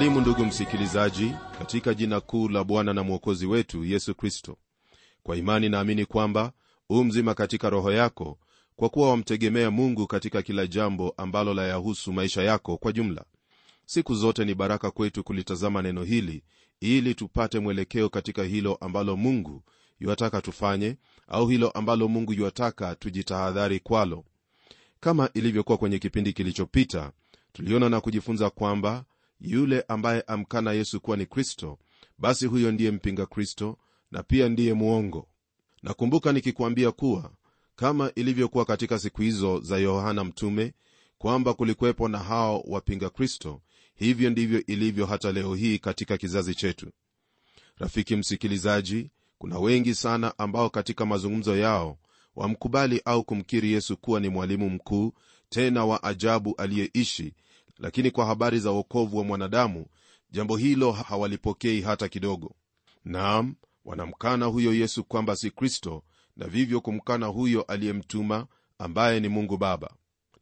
Kusalimu ndugu msikilizaji katika jina kuu la bwana na mwokozi wetu yesu kristo. Kwa imani naamini kwamba u mzima katika roho yako kwa kuwa wamtegemea mungu katika kila jambo ambalo la yahusu maisha yako kwa jumla. Siku zote ni baraka kwetu kulitazama neno hili ili tupate mwelekeo katika hilo ambalo mungu yuataka tufanye au hilo ambalo mungu yuataka tujitahadhari kwalo. Kama ilivyokuwa kwenye kipindi kilichopita tuliona na kujifunza kwamba yule ambaye amkana yesu kuwa ni kristo basi huyo ndiye mpinga kristo na pia ndiye mwongo nakumbuka nikikwambia kuwa kama ilivyokuwa katika siku hizo za yohana mtume kwamba kulikuwepo na hao wapinga kristo hivyo ndivyo ilivyo hata leo hii katika kizazi chetu. Rafiki msikilizaji kuna wengi sana ambao katika mazungumzo yao wamkubali au kumkiri yesu kuwa ni mwalimu mkuu tena wa ajabu aliyeishi lakini kwa habari za uokovu wa mwanadamu jambo hilo hawalipokei hata kidogo. Naam wanamkana huyo yesu kwamba si kristo na vivyo kumkana huyo aliyemtuma ambaye ni mungu baba.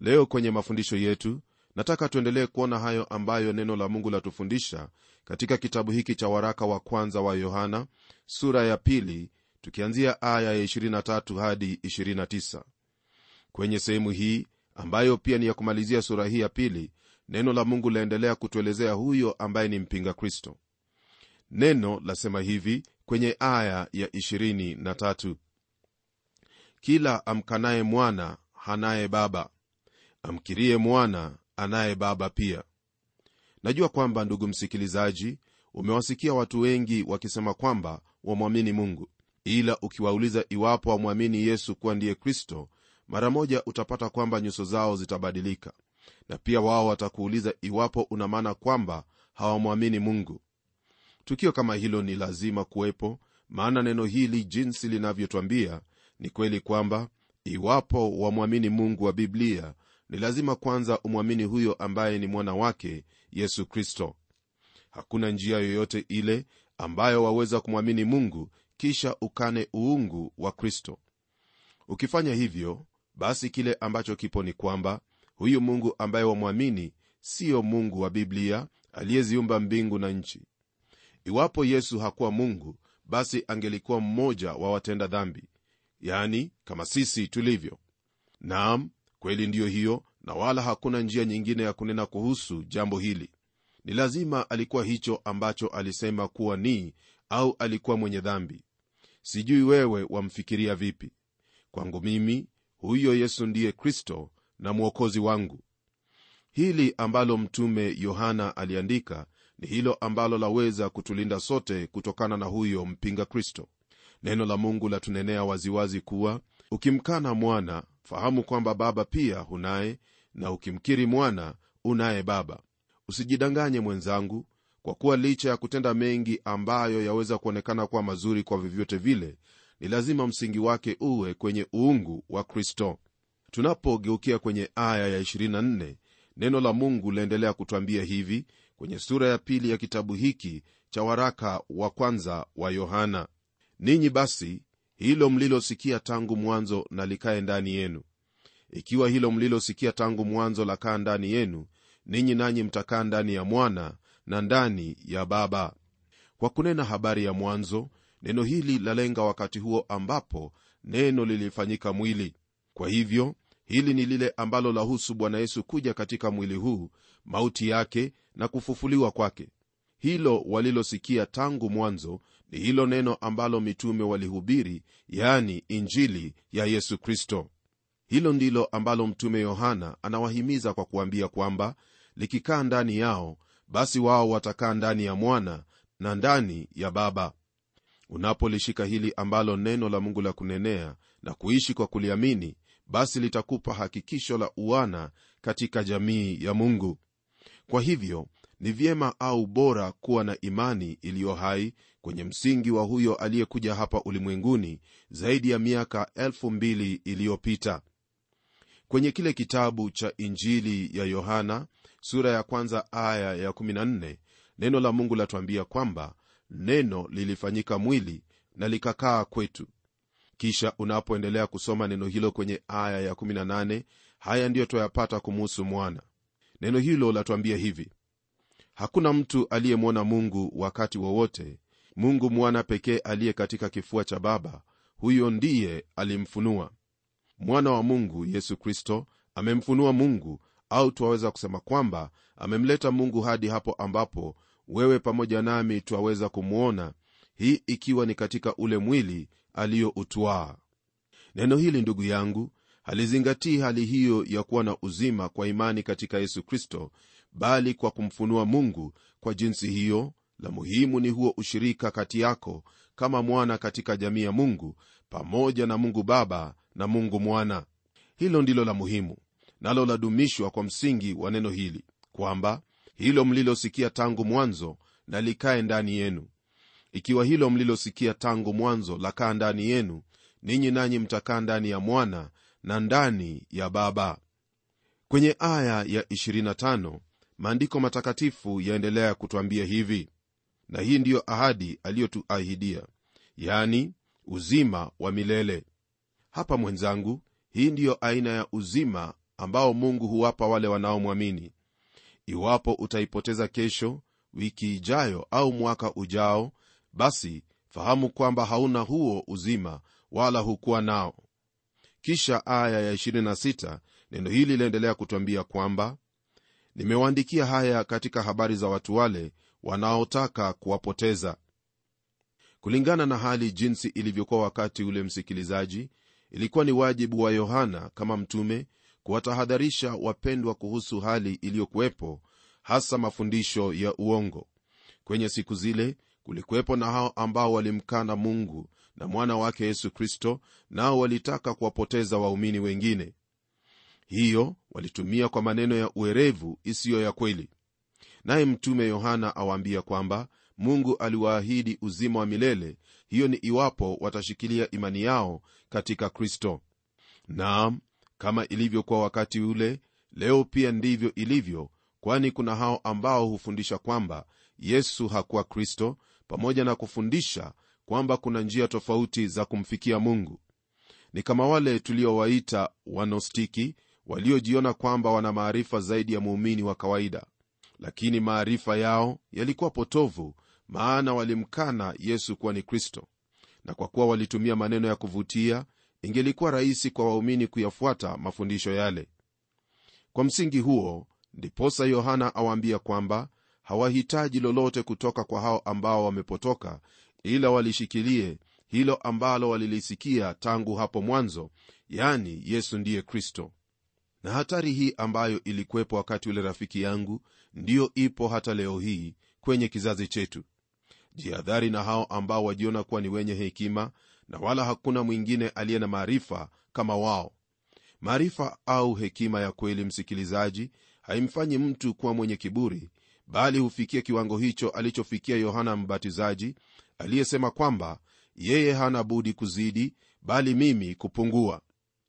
Leo kwenye mafundisho yetu nataka tuendelee kuona hayo ambayo neno la mungu latufundisha katika kitabu hiki cha waraka wa kwanza wa yohana sura ya pili tukianzia aya ya 23 hadi 29 kwenye sehemu hii ambayo pia ni ya kumalizia sura hii ya pili neno la mungu laendelea kutuelezea huyo ambaye ni mpinga kristo. Neno lasema hivi kwenye aya ya 23 kila amkanaye mwana hanaye baba amkirie mwana anaye baba pia. Najua kwamba ndugu msikilizaji umewasikia watu wengi wakisema kwamba wamwamini mungu. Ila ukiwauliza iwapo wamwamini yesu kuwa ndiye kristo mara moja utapata kwamba nyuso zao zitabadilika na pia wao watakuuliza iwapo una maana kwamba hawamwamini mungu. Tukio kama hilo ni lazima kuwepo maana neno hili jinsi linavyotwambia ni kweli kwamba iwapo wamwamini mungu wa biblia ni lazima kwanza umwamini huyo ambaye ni mwana wake yesu kristo. Hakuna njia yoyote ile ambayo waweza kumwamini mungu kisha ukane uungu wa kristo. Ukifanya hivyo basi kile ambacho kipo ni kwamba huyu mungu ambaye wamwamini siyo mungu wa biblia aliyeziumba mbingu na nchi. Iwapo yesu hakuwa mungu basi angelikuwa mmoja wa watenda dhambi yani kama sisi tulivyo. Naam kweli ndiyo hiyo na wala hakuna njia nyingine ya kunena kuhusu jambo hili. Ni lazima alikuwa hicho ambacho alisema kuwa ni au alikuwa mwenye dhambi. Sijui wewe wamfikiria vipi. Kwangu mimi huyo yesu ndiye kristo na mwokozi wangu. Hili ambalo mtume yohana aliandika ni hilo ambalo laweza kutulinda sote kutokana na huyo mpinga kristo. Neno la mungu latunenea waziwazi kuwa ukimkana mwana fahamu kwamba baba pia hunaye na ukimkiri mwana unaye baba. Usijidanganye mwenzangu kwa kuwa licha ya kutenda mengi ambayo yaweza kuonekana kuwa mazuri kwa vyovyote vile ni lazima msingi wake uwe kwenye uungu wa kristo tunapogeukia kwenye aya ya 24 neno la mungu laendelea kutwambia hivi kwenye sura ya pili ya kitabu hiki cha waraka wa kwanza wa yohana. Ninyi basi hilo mlilosikia tangu mwanzo na likae ndani yenu. Ikiwa hilo mlilosikia tangu mwanzo lakaa ndani yenu ninyi nanyi mtakaa ndani ya mwana na ndani ya baba. Kwa kunena habari ya mwanzo neno hili lalenga wakati huo ambapo neno lilifanyika mwili kwa hivyo hili ni lile ambalo lahusu bwana yesu kuja katika mwili huu mauti yake na kufufuliwa kwake. Hilo walilosikia tangu mwanzo ni hilo neno ambalo mitume walihubiri yani injili ya yesu kristo. Hilo ndilo ambalo mtume yohana anawahimiza kwa kuambia kwamba likikaa ndani yao basi wao watakaa ndani ya mwana na ndani ya baba. Unapolishika hili ambalo neno la mungu la kunenea na kuishi kwa kuliamini basi litakupa hakikisho la uana katika jamii ya mungu. Kwa hivyo ni vyema au bora kuwa na imani iliyo hai kwenye msingi wa huyo aliyekuja hapa ulimwenguni zaidi ya miaka elfu mbili iliyopita. Kwenye kile kitabu cha injili ya yohana sura ya kwanza aya ya 14 neno la mungu latuambia kwamba neno lilifanyika mwili na likakaa kwetu kisha unapoendelea kusoma neno hilo kwenye aya ya 18 haya ndiyo twayapata kumuhusu mwana. Neno hilo latuambia hivi hakuna mtu aliyemwona mungu wakati wowote. Mungu mwana pekee aliye katika kifua cha baba huyo ndiye alimfunua. Mwana wa mungu yesu kristo amemfunua mungu au twaweza kusema kwamba amemleta mungu hadi hapo ambapo wewe pamoja nami twaweza kumwona hii ikiwa ni katika ule mwili aliyoutwaa neno hili ndugu yangu halizingatii hali hiyo ya kuwa na uzima kwa imani katika yesu kristo bali kwa kumfunua mungu kwa jinsi hiyo. La muhimu ni huo ushirika kati yako kama mwana katika jamii ya mungu pamoja na mungu baba na mungu mwana. Hilo ndilo la muhimu nalo ladumishwa kwa msingi wa neno hili kwamba hilo mlilosikia tangu mwanzo na likae ndani yenu ikiwa hilo mlilosikia tangu mwanzo lakaa ndani yenu ninyi nanyi mtakaa ndani ya mwana na ndani ya baba. Kwenye aya ya 25 maandiko matakatifu yaendelea kutwambia hivi. Na hii ndiyo ahadi aliyotuahidia yani uzima wa milele. Hapa mwenzangu hii ndiyo aina ya uzima ambao mungu huwapa wale wanaomwamini. Iwapo utaipoteza kesho wiki ijayo au mwaka ujao basi fahamu kwamba hauna huo uzima wala hukuwa nao. Kisha aya ya 26 neno hili liendelea kutwambia kwamba nimewaandikia haya katika habari za watu wale wanaotaka kuwapoteza. Kulingana na hali jinsi ilivyokuwa wakati ule msikilizaji ilikuwa ni wajibu wa yohana kama mtume kuwatahadharisha wapendwa kuhusu hali iliyokuwepo hasa mafundisho ya uongo. Kwenye siku zile kulikuwepo na hao ambao walimkana mungu na mwana wake yesu kristo nao walitaka kuwapoteza waumini wengine. Hiyo walitumia kwa maneno ya uerevu isiyo ya kweli. Naye mtume yohana awaambia kwamba mungu aliwaahidi uzima wa milele hiyo ni iwapo watashikilia imani yao katika kristo. Naam kama ilivyokuwa wakati ule leo pia ndivyo ilivyo kwani kuna hao ambao hufundisha kwamba yesu hakuwa kristo pamoja na kufundisha kwamba kuna njia tofauti za kumfikia mungu. Ni kama wale tuliowaita wanostiki waliojiona kwamba wana maarifa zaidi ya muumini wa kawaida. Lakini maarifa yao yalikuwa potovu maana walimkana yesu kuwa ni kristo. Na kwa kuwa walitumia maneno ya kuvutia ingelikuwa rahisi kwa waumini kuyafuata mafundisho yale. Kwa msingi huo ndiposa yohana awaambia kwamba hawahitaji lolote kutoka kwa hao ambao wamepotoka ila walishikilie hilo ambalo walilisikia tangu hapo mwanzo yani yesu ndiye kristo. Na hatari hii ambayo ilikuwepo wakati ule rafiki yangu ndiyo ipo hata leo hii kwenye kizazi chetu. Jihadhari na hao ambao wajiona kuwa ni wenye hekima na wala hakuna mwingine aliye na maarifa kama wao. Maarifa au hekima ya kweli msikilizaji haimfanyi mtu kuwa mwenye kiburi bali hufikia kiwango hicho alichofikia yohana mbatizaji aliyesema kwamba yeye hana budi kuzidi bali mimi kupungua.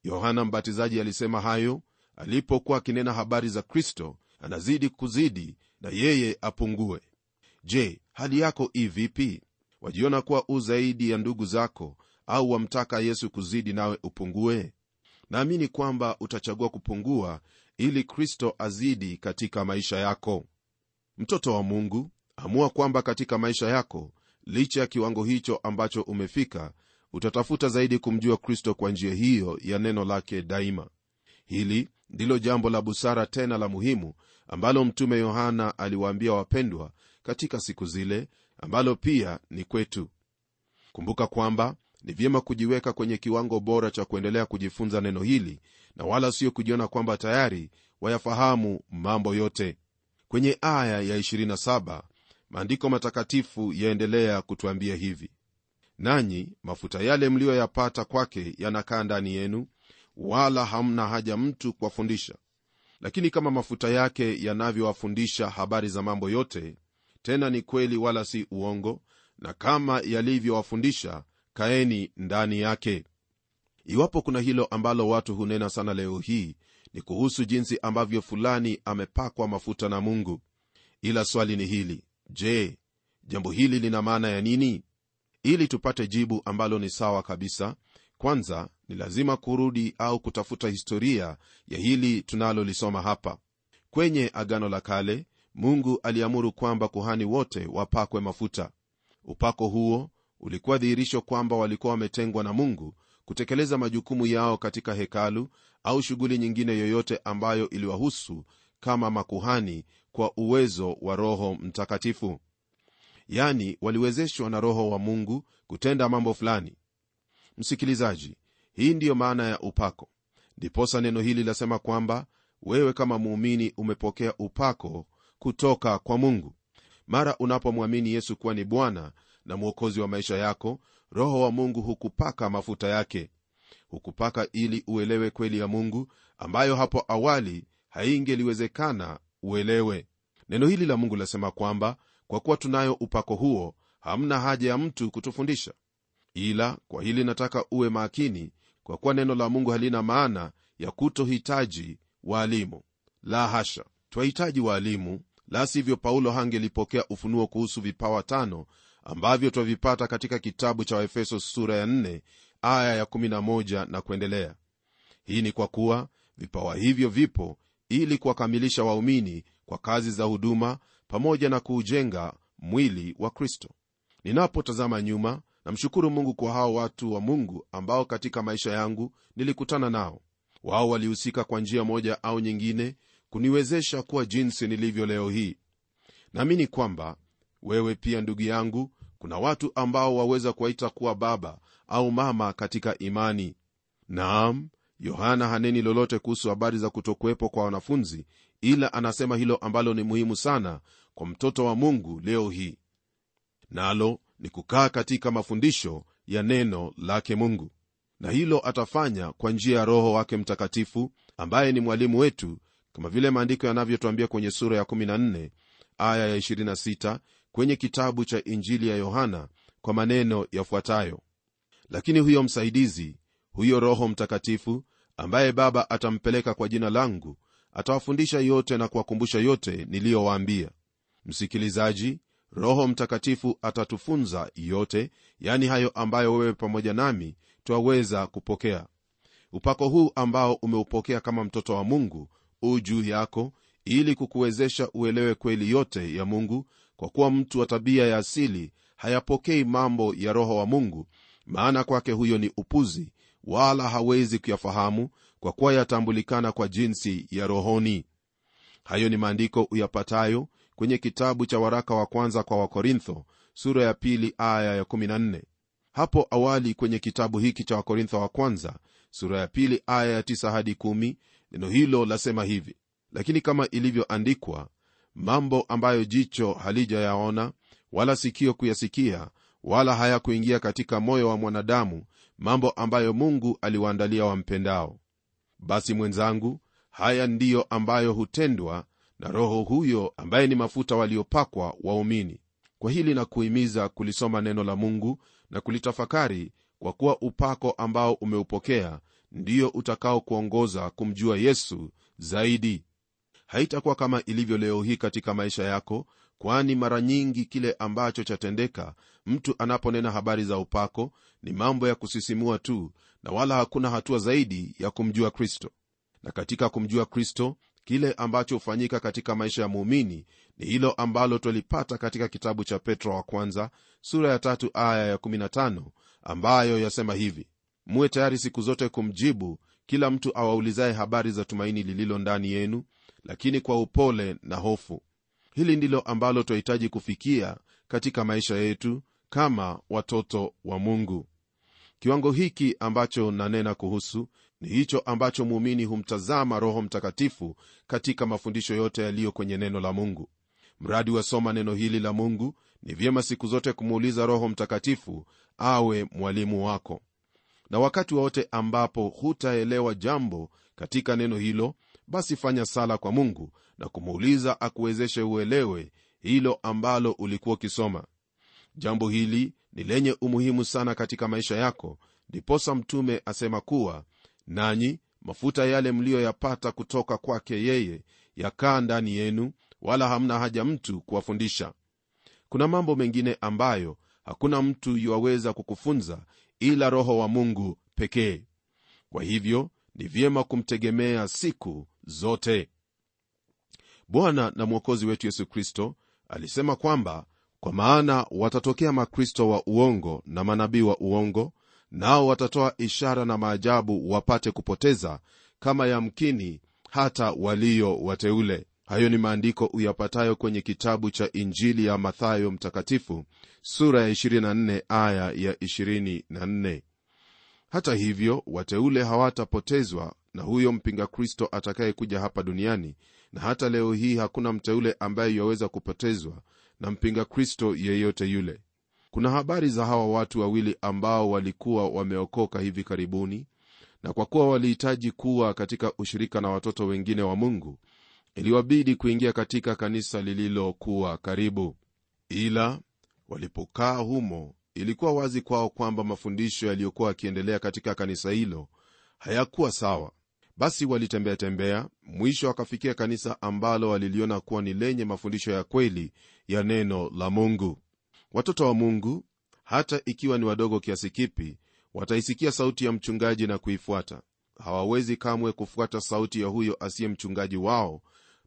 Yohana mbatizaji alisema hayo alipokuwa akinena habari za kristo anazidi kuzidi na yeye apungue. Je hali yako i vipi? Wajiona kuwa u zaidi ya ndugu zako au wamtaka yesu kuzidi nawe upungue? Naamini kwamba utachagua kupungua ili kristo azidi katika maisha yako mtoto wa mungu amua kwamba katika maisha yako licha ya kiwango hicho ambacho umefika utatafuta zaidi kumjua kristo kwa njia hiyo ya neno lake daima. Hili ndilo jambo la busara tena la muhimu ambalo mtume yohana aliwaambia wapendwa katika siku zile ambalo pia ni kwetu. Kumbuka kwamba ni vyema kujiweka kwenye kiwango bora cha kuendelea kujifunza neno hili na wala sio kujiona kwamba tayari wayafahamu mambo yote kwenye aya ya 27 maandiko matakatifu yaendelea kutwambia hivi. Nanyi mafuta yale mliyoyapata kwake yanakaa ndani yenu wala hamna haja mtu kuwafundisha. Lakini kama mafuta yake yanavyowafundisha habari za mambo yote tena ni kweli wala si uongo na kama yalivyowafundisha kaeni ndani yake. Iwapo kuna hilo ambalo watu hunena sana leo hii ni kuhusu jinsi ambavyo fulani amepakwa mafuta na mungu. Ila swali ni hili je jambo hili lina maana ya nini? Ili tupate jibu ambalo ni sawa kabisa kwanza ni lazima kurudi au kutafuta historia ya hili tunalolisoma hapa. Kwenye agano la kale mungu aliamuru kwamba kuhani wote wapakwe mafuta. Upako huo ulikuwa dhihirisho kwamba walikuwa wametengwa na mungu kutekeleza majukumu yao katika hekalu au shughuli nyingine yoyote ambayo iliwahusu kama makuhani kwa uwezo wa roho mtakatifu. Yani waliwezeshwa na roho wa mungu kutenda mambo fulani. Msikilizaji hii ndiyo maana ya upako. Ndiposa neno hili lasema kwamba wewe kama muumini umepokea upako kutoka kwa mungu. Mara unapomwamini yesu kuwa ni bwana na mwokozi wa maisha yako roho wa mungu hukupaka mafuta yake. Hukupaka ili uelewe kweli ya mungu ambayo hapo awali haingeliwezekana uelewe. Neno hili la mungu lasema kwamba kwa kuwa tunayo upako huo hamna haja ya mtu kutufundisha. Ila kwa hili nataka uwe makini kwa kuwa neno la mungu halina maana ya kutohitaji waalimu la hasha! Twahitaji waalimu la sivyo paulo hangelipokea ufunuo kuhusu vipawa tano ambavyo twavipata katika kitabu cha waefeso sura ya 4 aya ya 11 na kuendelea. Hii ni kwa kuwa vipawa hivyo vipo ili kuwakamilisha waumini kwa kazi za huduma pamoja na kuujenga mwili wa kristo. Ninapotazama nyuma namshukuru mungu kwa hao watu wa mungu ambao katika maisha yangu nilikutana nao. Wao walihusika kwa njia moja au nyingine kuniwezesha kuwa jinsi nilivyo leo hii. Naamini kwamba wewe pia ndugu yangu kuna watu ambao waweza kuwaita kuwa baba au mama katika imani. Naam yohana haneni lolote kuhusu habari za kutokuwepo kwa wanafunzi ila anasema hilo ambalo ni muhimu sana kwa mtoto wa mungu leo hii. Nalo ni kukaa katika mafundisho ya neno lake mungu. Na hilo atafanya kwa njia ya roho wake mtakatifu ambaye ni mwalimu wetu kama vile maandiko yanavyotwambia kwenye sura ya 14 aya ya 26 kwenye kitabu cha injili ya yohana kwa maneno yafuatayo. Lakini huyo msaidizi huyo roho mtakatifu ambaye baba atampeleka kwa jina langu atawafundisha yote na kuwakumbusha yote niliyowaambia. Msikilizaji roho mtakatifu atatufunza yote yani hayo ambayo wewe pamoja nami twaweza kupokea. Upako huu ambao umeupokea kama mtoto wa mungu u juu yako ili kukuwezesha uelewe kweli yote ya mungu kwa kuwa mtu wa tabia ya asili hayapokei mambo ya roho wa mungu maana kwake huyo ni upuzi wala hawezi kuyafahamu kwa kuwa yatambulikana kwa jinsi ya rohoni. Hayo ni maandiko uyapatayo kwenye kitabu cha waraka wa kwanza kwa wakorintho sura ya pili aya ya 14 hapo awali kwenye kitabu hiki cha wakorintho wa kwanza sura ya pili aya ya 9 hadi 1 neno hilo lasema hivi. Lakini kama ilivyoandikwa mambo ambayo jicho halijayaona wala sikio kuyasikia wala hayakuingia katika moyo wa mwanadamu mambo ambayo mungu aliwaandalia wampendao. Basi mwenzangu haya ndiyo ambayo hutendwa na roho huyo ambaye ni mafuta waliopakwa waumini. Kwa hili na kuhimiza kulisoma neno la mungu na kulitafakari kwa kuwa upako ambao umeupokea ndiyo utakaokuongoza kumjua yesu zaidi haitakuwa kama ilivyo leo hii katika maisha yako kwani mara nyingi kile ambacho chatendeka mtu anaponena habari za upako ni mambo ya kusisimua tu na wala hakuna hatua zaidi ya kumjua kristo. Na katika kumjua kristo kile ambacho hufanyika katika maisha ya muumini ni hilo ambalo twalipata katika kitabu cha petro wa kwanza sura ya tatu aya ya 15 ambayo yasema hivi muwe tayari siku zote kumjibu kila mtu awaulizaye habari za tumaini lililo ndani yenu lakini kwa upole na hofu. Hili ndilo ambalo twahitaji kufikia katika maisha yetu kama watoto wa mungu. Kiwango hiki ambacho nanena kuhusu ni hicho ambacho muumini humtazama roho mtakatifu katika mafundisho yote yaliyo kwenye neno la mungu. Mradi wasoma neno hili la mungu ni vyema siku zote kumuuliza roho mtakatifu awe mwalimu wako. Na wakati wote ambapo hutaelewa jambo katika neno hilo basi fanya sala kwa mungu na kumuuliza akuwezeshe uelewe hilo ambalo ulikuwa ukisoma. Jambo hili ni lenye umuhimu sana katika maisha yako ndiposa mtume asema kuwa nanyi mafuta yale mliyoyapata kutoka kwake yeye yakaa ndani yenu wala hamna haja mtu kuwafundisha. Kuna mambo mengine ambayo hakuna mtu yuwaweza kukufunza ila roho wa mungu pekee. Kwa hivyo ni vyema kumtegemea siku zote. Bwana na mwokozi wetu yesu kristo alisema kwamba kwa maana watatokea makristo wa uongo na manabii wa uongo nao watatoa ishara na maajabu wapate kupoteza kama yamkini hata walio wateule. Hayo ni maandiko uyapatayo kwenye kitabu cha injili ya mathayo mtakatifu sura ya 24 aya ya 24 hata hivyo wateule hawatapotezwa na huyo mpinga kristo atakayekuja hapa duniani na hata leo hii hakuna mteule ambaye yaweza kupotezwa na mpinga kristo yeyote yule. Kuna habari za hawa watu wawili ambao walikuwa wameokoka hivi karibuni na kwa kuwa walihitaji kuwa katika ushirika na watoto wengine wa mungu iliwabidi kuingia katika kanisa lililokuwa karibu. Ila walipokaa humo ilikuwa wazi kwao kwamba mafundisho yaliyokuwa yakiendelea katika kanisa hilo hayakuwa sawa basi walitembea tembea mwisho wakafikia kanisa ambalo waliliona kuwa ni lenye mafundisho ya kweli ya neno la mungu. Watoto wa mungu hata ikiwa ni wadogo kiasi kipi wataisikia sauti ya mchungaji na kuifuata. Hawawezi kamwe kufuata sauti ya huyo asiye mchungaji wao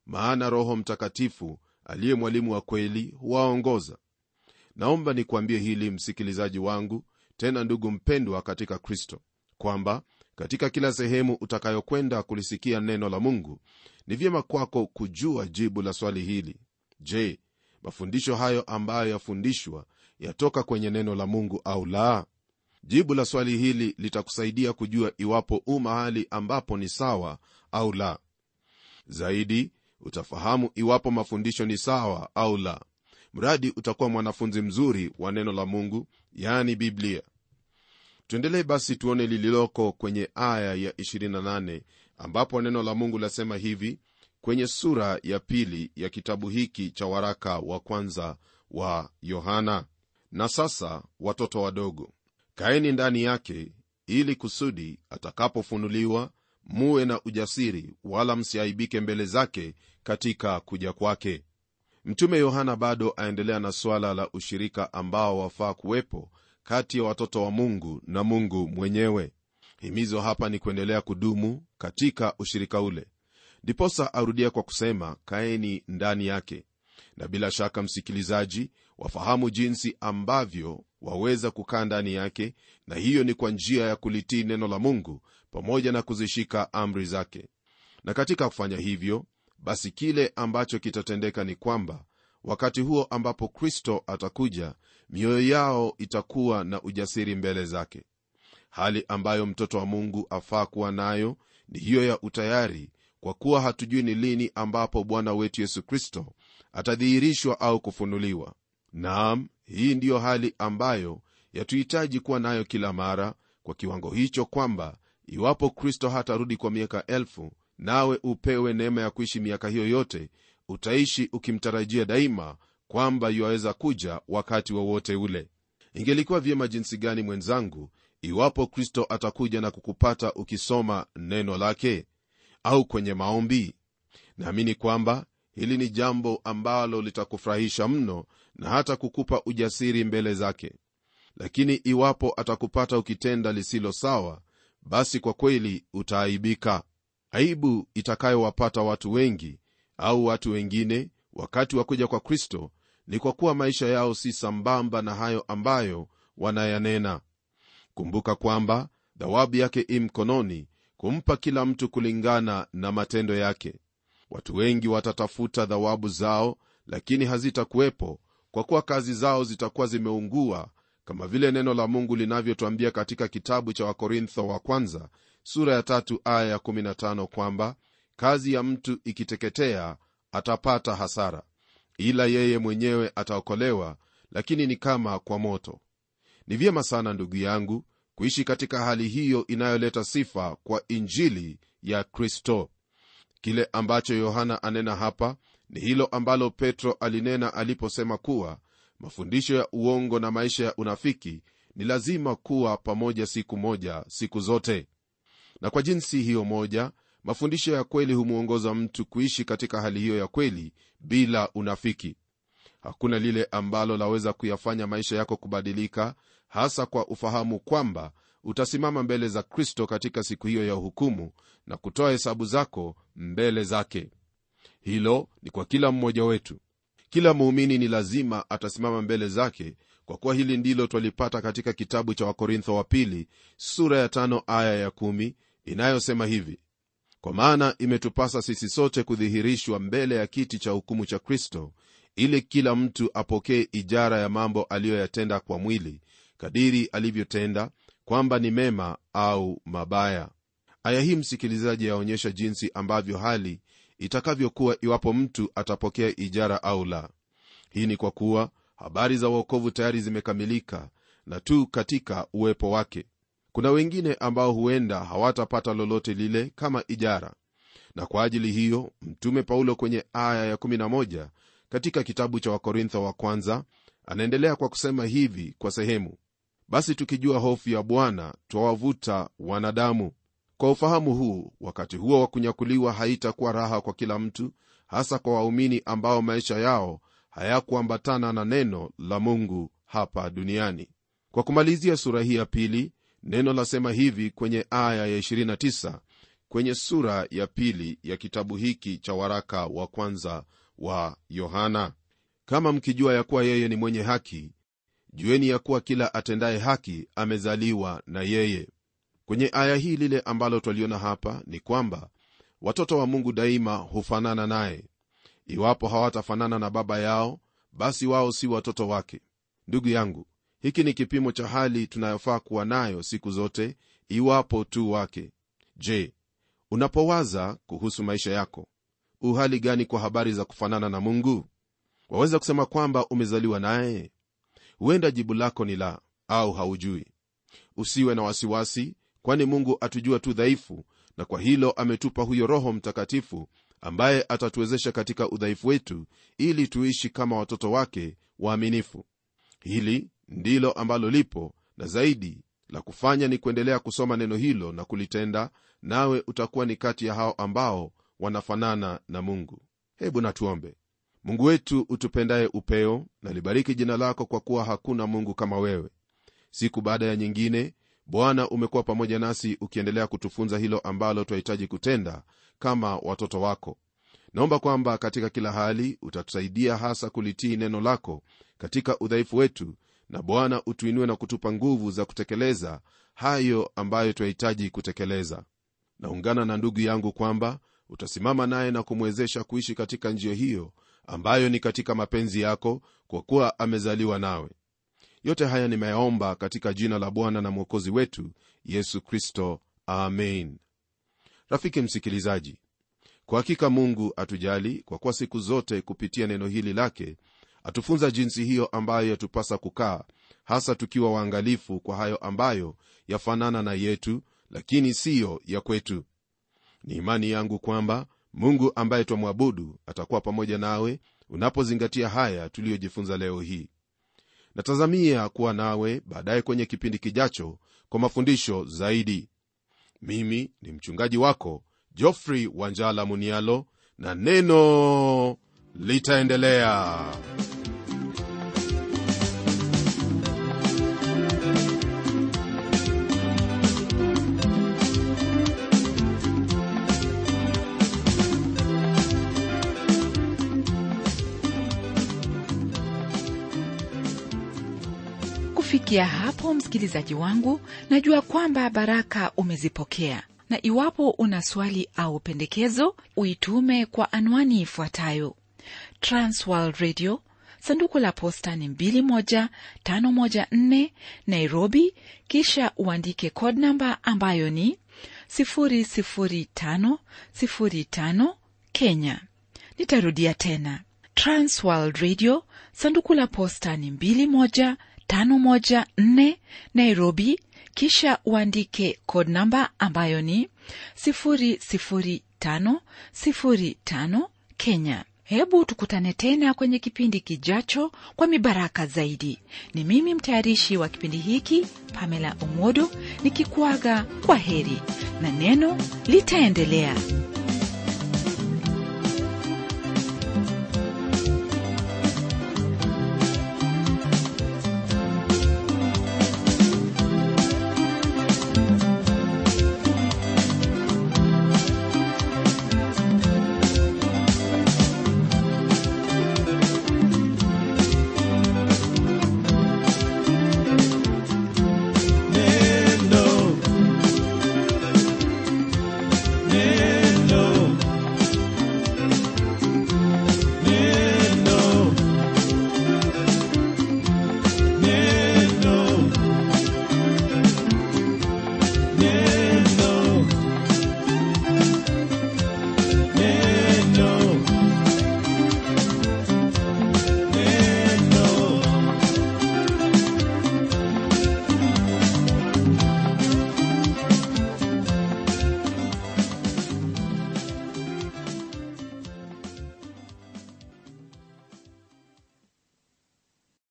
maana roho mtakatifu aliye mwalimu wa kweli huwaongoza. Naomba nikuambie hili msikilizaji wangu tena ndugu mpendwa katika kristo kwamba katika kila sehemu utakayokwenda kulisikia neno la mungu ni vyema kwako kujua jibu la swali hili. Je mafundisho hayo ambayo yafundishwa yatoka kwenye neno la mungu au la? Jibu la swali hili litakusaidia kujua iwapo u mahali ambapo ni sawa au la. Zaidi utafahamu iwapo mafundisho ni sawa au la. Mradi utakuwa mwanafunzi mzuri wa neno la mungu yani biblia tuendelee basi tuone lililoko kwenye aya ya 28 ambapo neno la mungu lasema hivi kwenye sura ya pili ya kitabu hiki cha waraka wa kwanza wa yohana. Na sasa watoto wadogo kaeni ndani yake ili kusudi atakapofunuliwa muwe na ujasiri wala msiaibike mbele zake katika kuja kwake. Mtume yohana bado aendelea na swala la ushirika ambao wafaa kuwepo kati ya watoto wa mungu na mungu mwenyewe. Himizo hapa ni kuendelea kudumu katika ushirika ule. Ndiposa arudia kwa kusema kaeni ndani yake. Na bila shaka msikilizaji wafahamu jinsi ambavyo waweza kukaa ndani yake na hiyo ni kwa njia ya kulitii neno la mungu pamoja na kuzishika amri zake. Na katika kufanya hivyo basi kile ambacho kitatendeka ni kwamba wakati huo ambapo kristo atakuja mioyo yao itakuwa na ujasiri mbele zake. Hali ambayo mtoto wa mungu afaa kuwa nayo ni hiyo ya utayari kwa kuwa hatujui ni lini ambapo bwana wetu yesu kristo atadhihirishwa au kufunuliwa. Naam hii ndiyo hali ambayo yatuhitaji kuwa nayo kila mara kwa kiwango hicho kwamba iwapo kristo hatarudi kwa miaka elfu nawe upewe neema ya kuishi miaka hiyo yote utaishi ukimtarajia daima kwamba yuaweza kuja wakati wowote wa ule. Ingelikuwa vyema jinsi gani mwenzangu iwapo kristo atakuja na kukupata ukisoma neno lake? Au kwenye maombi? Naamini kwamba hili ni jambo ambalo litakufurahisha mno na hata kukupa ujasiri mbele zake. Lakini iwapo atakupata ukitenda lisilo sawa basi kwa kweli utaaibika. Aibu itakayowapata watu wengi au watu wengine wakati wa kuja kwa kristo ni kwa kuwa maisha yao si sambamba na hayo ambayo wanayanena. Kumbuka kwamba dhawabu yake i mkononi kumpa kila mtu kulingana na matendo yake. Watu wengi watatafuta dhawabu zao lakini hazitakuwepo kwa kuwa kazi zao zitakuwa zimeungua kama vile neno la mungu linavyotwambia katika kitabu cha wakorintho wa kwanza sura ya tatu aya ya 15 kwamba kazi ya mtu ikiteketea atapata hasara ila yeye mwenyewe ataokolewa lakini ni kama kwa moto. Ni vyema sana ndugu yangu kuishi katika hali hiyo inayoleta sifa kwa injili ya kristo. Kile ambacho yohana anena hapa ni hilo ambalo petro alinena aliposema kuwa mafundisho ya uongo na maisha ya unafiki ni lazima kuwa pamoja siku moja siku zote. Na kwa jinsi hiyo moja mafundisho ya kweli humwongoza mtu kuishi katika hali hiyo ya kweli bila unafiki. Hakuna lile ambalo laweza kuyafanya maisha yako kubadilika hasa kwa ufahamu kwamba utasimama mbele za kristo katika siku hiyo ya hukumu na kutoa hesabu zako mbele zake. Hilo ni kwa kila mmoja wetu. Kila muumini ni lazima atasimama mbele zake kwa kuwa hili ndilo twalipata katika kitabu cha wakorintho wa pili sura ya tano aya ya kumi inayosema hivi kwa maana imetupasa sisi sote kudhihirishwa mbele ya kiti cha hukumu cha kristo ili kila mtu apokee ijara ya mambo aliyoyatenda kwa mwili kadiri alivyotenda kwamba ni mema au mabaya. Aya hii msikilizaji yaonyesha jinsi ambavyo hali itakavyokuwa iwapo mtu atapokea ijara au la. Hii ni kwa kuwa habari za uokovu tayari zimekamilika na tu katika uwepo wake kuna wengine ambao huenda hawatapata lolote lile kama ijara. Na kwa ajili hiyo mtume paulo kwenye aya ya11 katika kitabu cha wakorintho wa kwanza anaendelea kwa kusema hivi kwa sehemu basi tukijua hofu ya bwana twawavuta wanadamu. Kwa ufahamu huu wakati huo wa kunyakuliwa haitakuwa raha kwa kila mtu hasa kwa waumini ambao maisha yao hayakuambatana na neno la mungu hapa duniani. Kwa kumalizia sura hii ya pili neno lasema hivi kwenye aya ya 29 kwenye sura ya pili ya kitabu hiki cha waraka wa kwanza wa yohana. Kama mkijua ya kuwa yeye ni mwenye haki jueni ya kuwa kila atendaye haki amezaliwa na yeye. Kwenye aya hii lile ambalo twaliona hapa ni kwamba watoto wa mungu daima hufanana naye. Iwapo hawatafanana na baba yao basi wao si watoto wake. Ndugu yangu hiki ni kipimo cha hali tunayofaa kuwa nayo siku zote iwapo tu wake. Je unapowaza kuhusu maisha yako uhali gani kwa habari za kufanana na mungu? Waweza kusema kwamba umezaliwa naye? Huenda jibu lako ni la au haujui. Usiwe na wasiwasi kwani mungu atujua tu dhaifu na kwa hilo ametupa huyo roho mtakatifu ambaye atatuwezesha katika udhaifu wetu ili tuishi kama watoto wake waaminifu. Hili ndilo ambalo lipo na zaidi la kufanya ni kuendelea kusoma neno hilo na kulitenda nawe utakuwa ni kati ya hao ambao wanafanana na mungu. Hebu natuombe mungu wetu utupendaye upeo nalibariki jina lako kwa kuwa hakuna mungu kama wewe. Siku baada ya nyingine bwana umekuwa pamoja nasi ukiendelea kutufunza hilo ambalo twahitaji kutenda kama watoto wako. Naomba kwamba katika kila hali utatusaidia hasa kulitii neno lako katika udhaifu wetu na bwana utuinue na kutupa nguvu za kutekeleza hayo ambayo twahitaji kutekeleza. Naungana na ndugu yangu kwamba utasimama naye na kumwezesha kuishi katika njia hiyo ambayo ni katika mapenzi yako kwa kuwa amezaliwa nawe. Yote haya nimeyaomba katika jina la bwana na mwokozi wetu yesu kristo. Amen. Rafiki msikilizaji kwa hakika mungu atujali kwa kuwa siku zote kupitia neno hili lake atufunza jinsi hiyo ambayo yatupasa kukaa hasa tukiwa waangalifu kwa hayo ambayo yafanana na yetu lakini siyo ya kwetu. Ni imani yangu kwamba mungu ambaye twamwabudu atakuwa pamoja nawe unapozingatia haya tuliyojifunza leo hii. Natazamia kuwa nawe baadaye kwenye kipindi kijacho kwa mafundisho zaidi. Mimi ni mchungaji wako jofrey wanjala munialo na neno litaendelea. Kufikia hapo msikilizaji wangu najua kwamba baraka umezipokea. Na iwapo una swali au pendekezo uitume kwa anwani ifuatayo transworld radio sanduku la posta ni 21514 nairobi. Kisha uandike code namba ambayo ni 00505 kenya. Nitarudia tena. Transworld radio sanduku la posta ni 21 514 nairobi. Kisha uandike code namba ambayo ni 00505 kenya hebu tukutane tena kwenye kipindi kijacho kwa mibaraka zaidi. Ni mimi mtayarishi wa kipindi hiki pamela omodo nikikuaga kwa heri. Na neno litaendelea